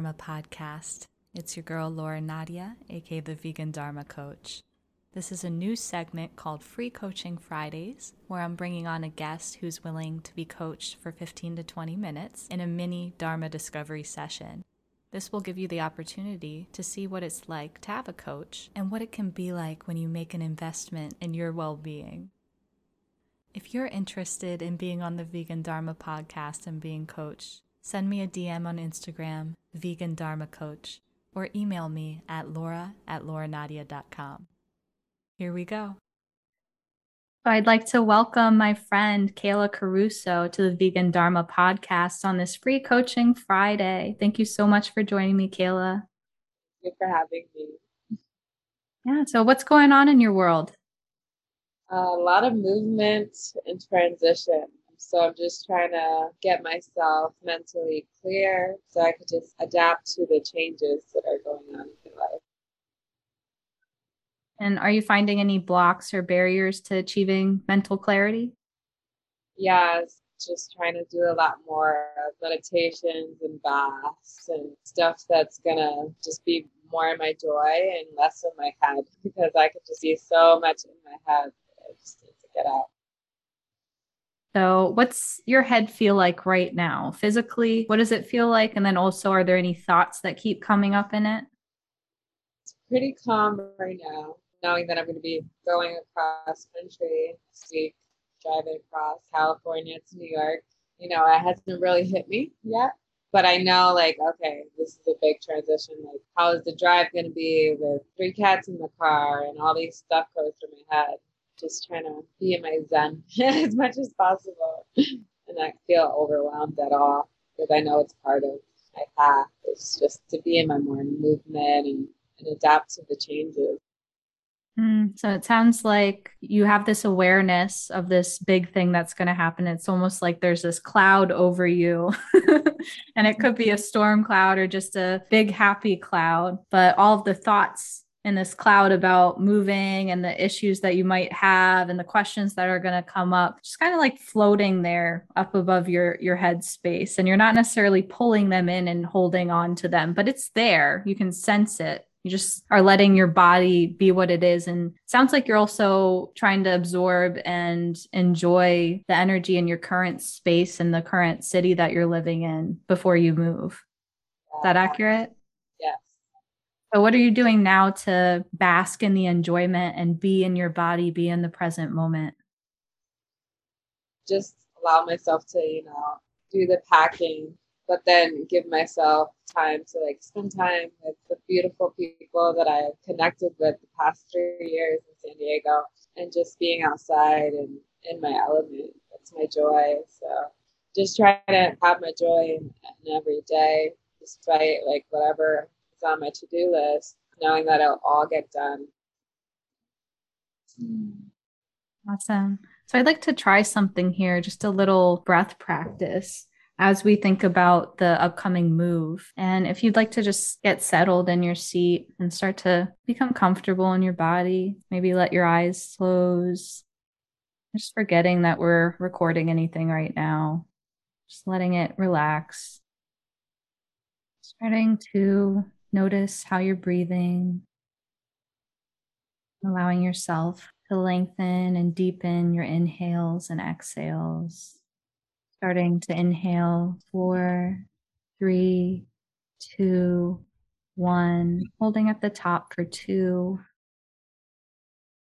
Dharma podcast. It's your girl Laura Nadia, aka the Vegan Dharma Coach. This is a new segment called Free Coaching Fridays, where I'm bringing on a guest who's willing to be coached for 15 to 20 minutes in a mini Dharma discovery session. This will give you the opportunity to see what it's like to have a coach and what it can be like when you make an investment in your well being. If you're interested in being on the Vegan Dharma podcast and being coached, send me a DM on Instagram, Vegan Dharma Coach, or email me at laura at lauranadia.com. Here we go. I'd like to welcome my friend Kayla Caruso to the Vegan Dharma podcast on this free coaching Friday. Thank you so much for joining me, Kayla. Thank you for having me. Yeah, so what's going on in your world? a lot of movement and transition. So I'm just trying to get myself mentally clear so I could just adapt to the changes that are going on in my life. And are you finding any blocks or barriers to achieving mental clarity? Yeah, just trying to do a lot more meditations and baths and stuff that's gonna just be more in my joy and less in my head because I could just be so much in my head. I just need to get out. So, what's your head feel like right now? Physically, what does it feel like? And then also, are there any thoughts that keep coming up in it? It's pretty calm right now, knowing that I'm going to be going across country this week, driving across California to New York. You know, it hasn't really hit me yet, but I know, like, okay, this is a big transition. Like, how is the drive going to be with three cats in the car and all these stuff goes through my head? Just trying to be in my zen as much as possible and not feel overwhelmed at all because I know it's part of my path. It's just to be in my morning movement and, and adapt to the changes. Mm, so it sounds like you have this awareness of this big thing that's going to happen. It's almost like there's this cloud over you, and it could be a storm cloud or just a big happy cloud. But all of the thoughts in this cloud about moving and the issues that you might have and the questions that are going to come up just kind of like floating there up above your your head space and you're not necessarily pulling them in and holding on to them but it's there. You can sense it. You just are letting your body be what it is. And sounds like you're also trying to absorb and enjoy the energy in your current space and the current city that you're living in before you move. Is that accurate so, what are you doing now to bask in the enjoyment and be in your body, be in the present moment? Just allow myself to, you know, do the packing, but then give myself time to like spend time with the beautiful people that I've connected with the past three years in San Diego and just being outside and in my element. That's my joy. So, just try to have my joy in, in every day, despite like whatever on my to-do list, knowing that it'll all get done. Awesome. So I'd like to try something here, just a little breath practice as we think about the upcoming move. And if you'd like to just get settled in your seat and start to become comfortable in your body, maybe let your eyes close. Just forgetting that we're recording anything right now, just letting it relax. Starting to Notice how you're breathing, allowing yourself to lengthen and deepen your inhales and exhales. Starting to inhale four, three, two, one, holding at the top for two,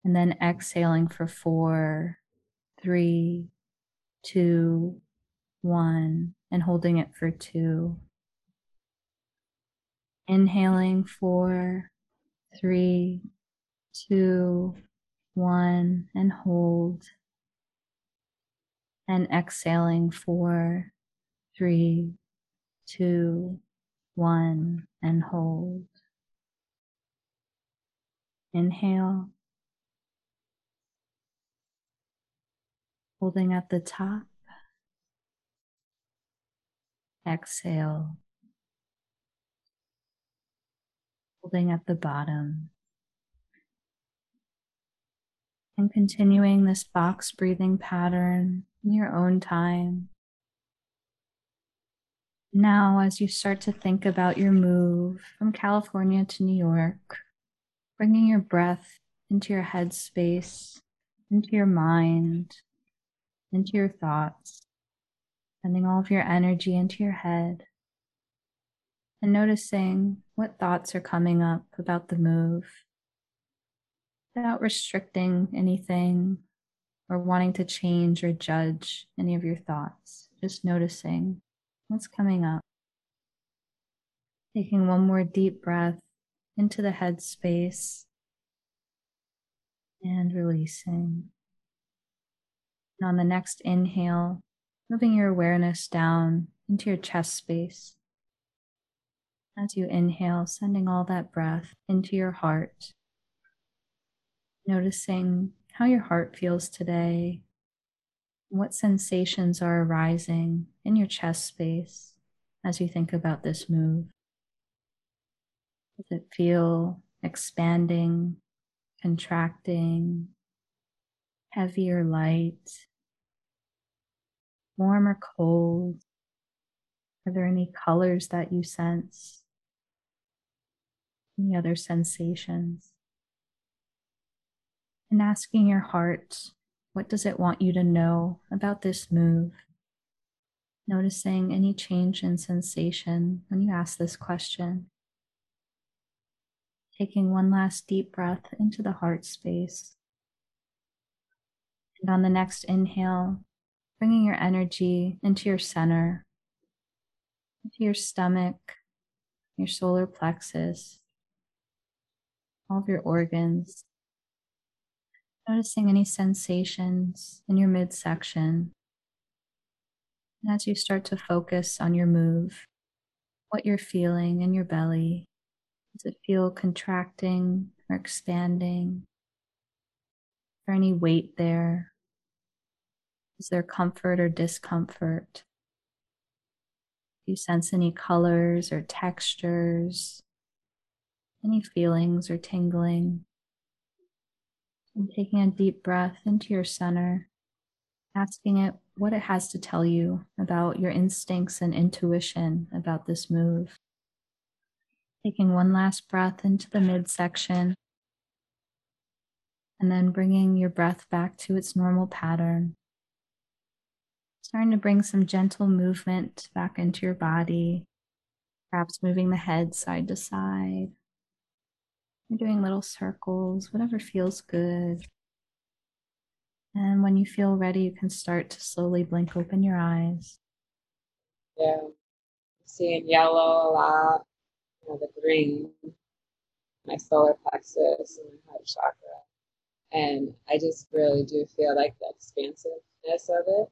and then exhaling for four, three, two, one, and holding it for two. Inhaling four, three, two, one, and hold. And exhaling four, three, two, one, and hold. Inhale. Holding at the top. Exhale. Holding at the bottom. And continuing this box breathing pattern in your own time. Now, as you start to think about your move from California to New York, bringing your breath into your head space, into your mind, into your thoughts, sending all of your energy into your head, and noticing what thoughts are coming up about the move without restricting anything or wanting to change or judge any of your thoughts. Just noticing what's coming up. Taking one more deep breath into the head space and releasing. And on the next inhale, moving your awareness down into your chest space. As you inhale, sending all that breath into your heart, noticing how your heart feels today, what sensations are arising in your chest space as you think about this move. Does it feel expanding, contracting, heavy or light, warm or cold? Are there any colors that you sense? Any other sensations? And asking your heart, what does it want you to know about this move? Noticing any change in sensation when you ask this question. Taking one last deep breath into the heart space. And on the next inhale, bringing your energy into your center, into your stomach, your solar plexus, all of your organs. Noticing any sensations in your midsection. And as you start to focus on your move, what you're feeling in your belly, does it feel contracting or expanding? Is there any weight there? Is there comfort or discomfort? Do you sense any colors or textures? Any feelings or tingling? And taking a deep breath into your center, asking it what it has to tell you about your instincts and intuition about this move. Taking one last breath into the midsection, and then bringing your breath back to its normal pattern. Starting to bring some gentle movement back into your body, perhaps moving the head side to side. You're doing little circles, whatever feels good. And when you feel ready, you can start to slowly blink open your eyes. Yeah, I'm seeing yellow a lot, you know, the green, my solar plexus and my heart chakra. And I just really do feel like the expansiveness of it,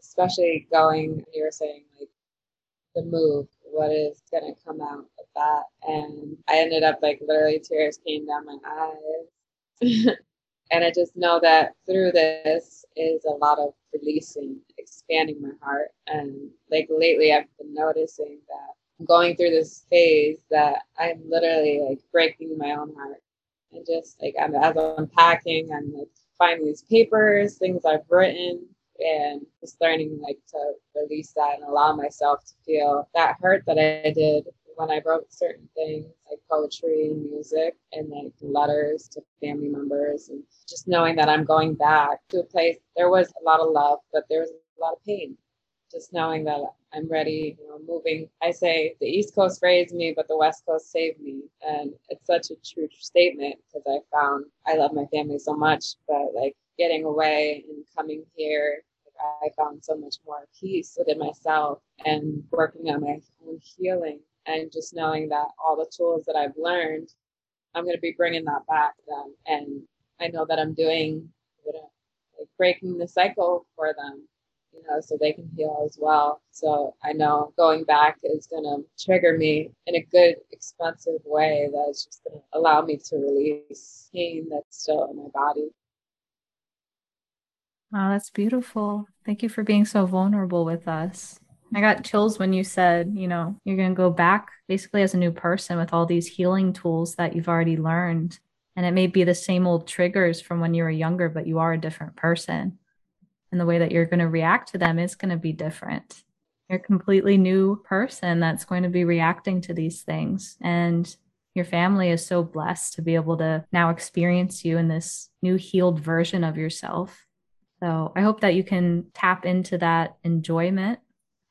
especially going, you were saying, like the move, what is going to come out that. And I ended up like literally tears came down my eyes. and I just know that through this is a lot of releasing, expanding my heart. And like lately, I've been noticing that I'm going through this phase that I'm literally like breaking my own heart. And just like I'm, as I'm packing, I'm like finding these papers, things I've written, and just learning like to release that and allow myself to feel that hurt that I did when I wrote certain things like poetry music and like letters to family members and just knowing that I'm going back to a place there was a lot of love, but there was a lot of pain. Just knowing that I'm ready, you know, moving. I say the East Coast raised me, but the West Coast saved me. And it's such a true statement because I found I love my family so much, but like getting away and coming here I found so much more peace within myself and working on my own healing and just knowing that all the tools that I've learned, I'm going to be bringing that back them. And I know that I'm doing like breaking the cycle for them, you know, so they can heal as well. So I know going back is going to trigger me in a good, expensive way that's just going to allow me to release pain that's still in my body. Wow, that's beautiful. Thank you for being so vulnerable with us. I got chills when you said, you know, you're going to go back basically as a new person with all these healing tools that you've already learned. And it may be the same old triggers from when you were younger, but you are a different person. And the way that you're going to react to them is going to be different. You're a completely new person that's going to be reacting to these things. And your family is so blessed to be able to now experience you in this new healed version of yourself. So I hope that you can tap into that enjoyment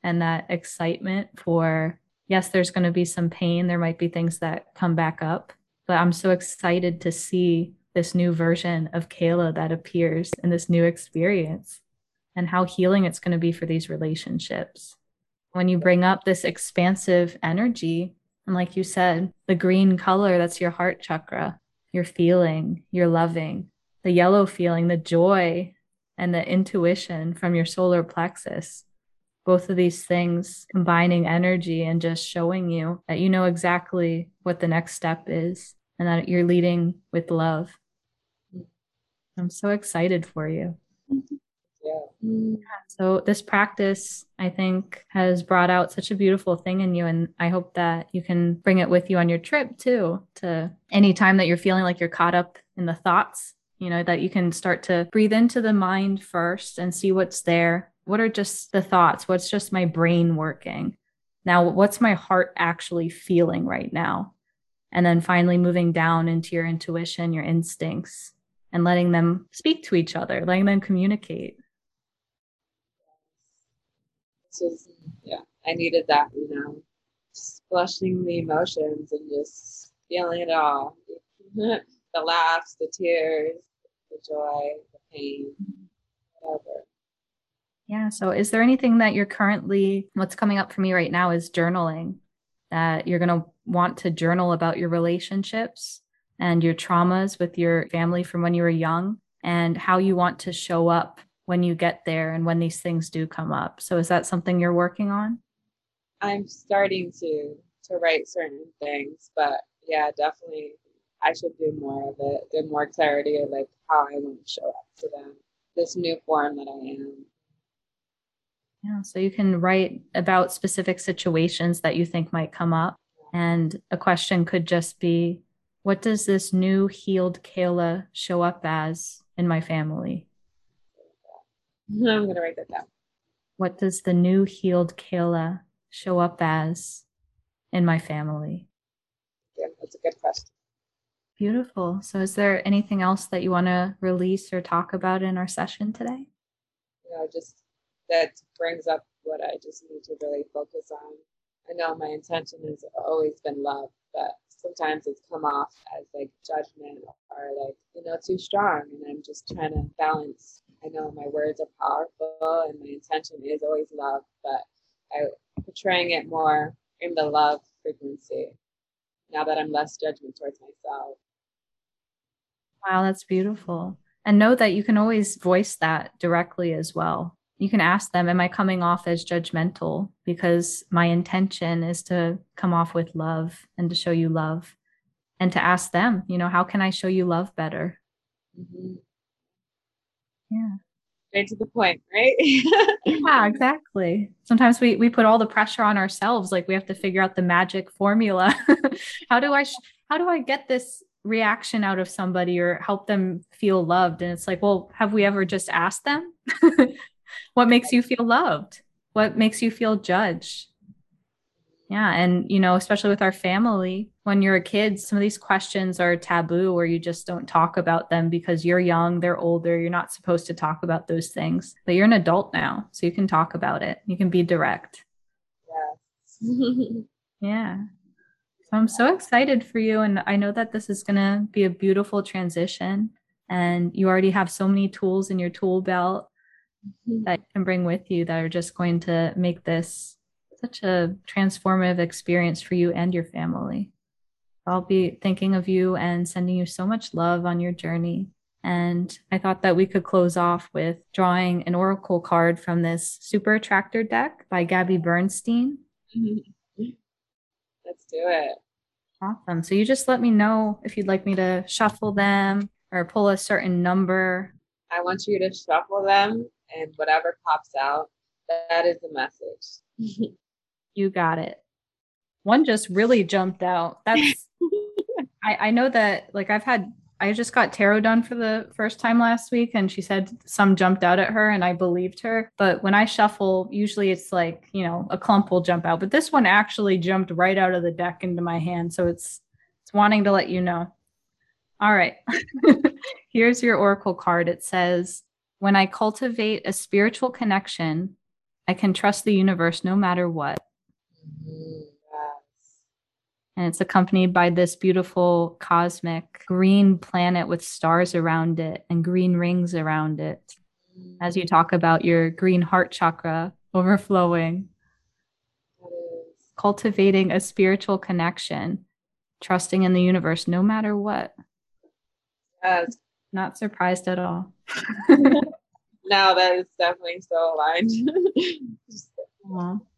and that excitement for yes, there's going to be some pain. There might be things that come back up, but I'm so excited to see this new version of Kayla that appears in this new experience and how healing it's going to be for these relationships. When you bring up this expansive energy, and like you said, the green color, that's your heart chakra, you're feeling, you're loving, the yellow feeling, the joy, and the intuition from your solar plexus both of these things combining energy and just showing you that you know exactly what the next step is and that you're leading with love. I'm so excited for you. Yeah. So, this practice, I think, has brought out such a beautiful thing in you. And I hope that you can bring it with you on your trip too, to any time that you're feeling like you're caught up in the thoughts, you know, that you can start to breathe into the mind first and see what's there what are just the thoughts? What's just my brain working? Now, what's my heart actually feeling right now? And then finally moving down into your intuition, your instincts, and letting them speak to each other, letting them communicate. Is, yeah, I needed that, you know, just flushing the emotions and just feeling it all the laughs, the tears, the joy, the pain, whatever. Yeah. So, is there anything that you're currently, what's coming up for me right now is journaling, that you're going to want to journal about your relationships and your traumas with your family from when you were young and how you want to show up when you get there and when these things do come up. So, is that something you're working on? I'm starting to to write certain things, but yeah, definitely I should do more of it, get more clarity of like how I want to show up to them, this new form that I am. Yeah, so you can write about specific situations that you think might come up. And a question could just be What does this new healed Kayla show up as in my family? I'm going to write that down. What does the new healed Kayla show up as in my family? Yeah, that's a good question. Beautiful. So, is there anything else that you want to release or talk about in our session today? You know, just that brings up what I just need to really focus on. I know my intention has always been love, but sometimes it's come off as like judgment or like, you know, too strong. And I'm just trying to balance. I know my words are powerful and my intention is always love, but I portraying it more in the love frequency now that I'm less judgment towards myself. Wow, that's beautiful. And know that you can always voice that directly as well you can ask them, Am I coming off as judgmental? Because my intention is to come off with love and to show you love. And to ask them, you know, how can I show you love better? Mm-hmm. Yeah. Straight to the point, right? yeah, exactly. Sometimes we we put all the pressure on ourselves, like we have to figure out the magic formula. how do I sh- how do I get this reaction out of somebody or help them feel loved? And it's like, well, have we ever just asked them? what makes you feel loved? What makes you feel judged? Yeah. And, you know, especially with our family, when you're a kid, some of these questions are taboo or you just don't talk about them because you're young, they're older, you're not supposed to talk about those things. But you're an adult now, so you can talk about it. You can be direct. Yeah. yeah. So I'm so excited for you. And I know that this is going to be a beautiful transition. And you already have so many tools in your tool belt mm-hmm. that you can bring with you that are just going to make this such a transformative experience for you and your family. I'll be thinking of you and sending you so much love on your journey. And I thought that we could close off with drawing an oracle card from this Super Attractor deck by Gabby Bernstein. Let's do it. Awesome. So you just let me know if you'd like me to shuffle them or pull a certain number. I want you to shuffle them and whatever pops out, that is the message. you got it. One just really jumped out. That's I, I know that like I've had I just got tarot done for the first time last week and she said some jumped out at her and I believed her. But when I shuffle, usually it's like, you know, a clump will jump out, but this one actually jumped right out of the deck into my hand. So it's it's wanting to let you know. All right. Here's your oracle card. It says, "When I cultivate a spiritual connection, I can trust the universe no matter what." Mm-hmm and it's accompanied by this beautiful cosmic green planet with stars around it and green rings around it. As you talk about your green heart chakra overflowing, cultivating a spiritual connection, trusting in the universe no matter what. Yes. Not surprised at all. no, that is definitely so aligned.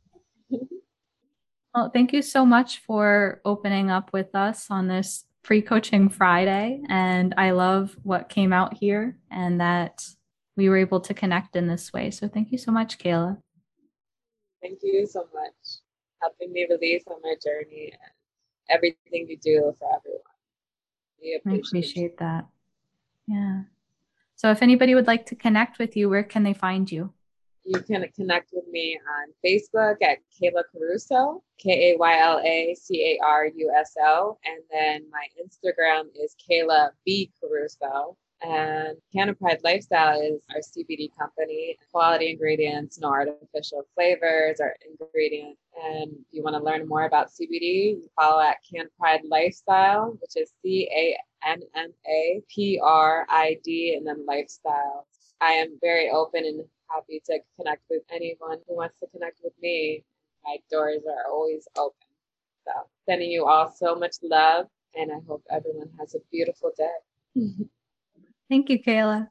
Well, thank you so much for opening up with us on this free coaching Friday. And I love what came out here and that we were able to connect in this way. So thank you so much, Kayla. Thank you so much. Helping me release on my journey and everything you do for everyone. We appreciate, I appreciate that. Yeah. So if anybody would like to connect with you, where can they find you? You can connect with me on Facebook at Kayla Caruso, K A Y L A C A R U S O. And then my Instagram is Kayla B Caruso. And Canna Pride Lifestyle is our CBD company. Quality ingredients, no artificial flavors or ingredients. And if you want to learn more about CBD, follow at Canna Pride Lifestyle, which is C A N N A P R I D and then lifestyle. I am very open and happy to connect with anyone who wants to connect with me. My doors are always open. So, sending you all so much love, and I hope everyone has a beautiful day. Thank you, Kayla.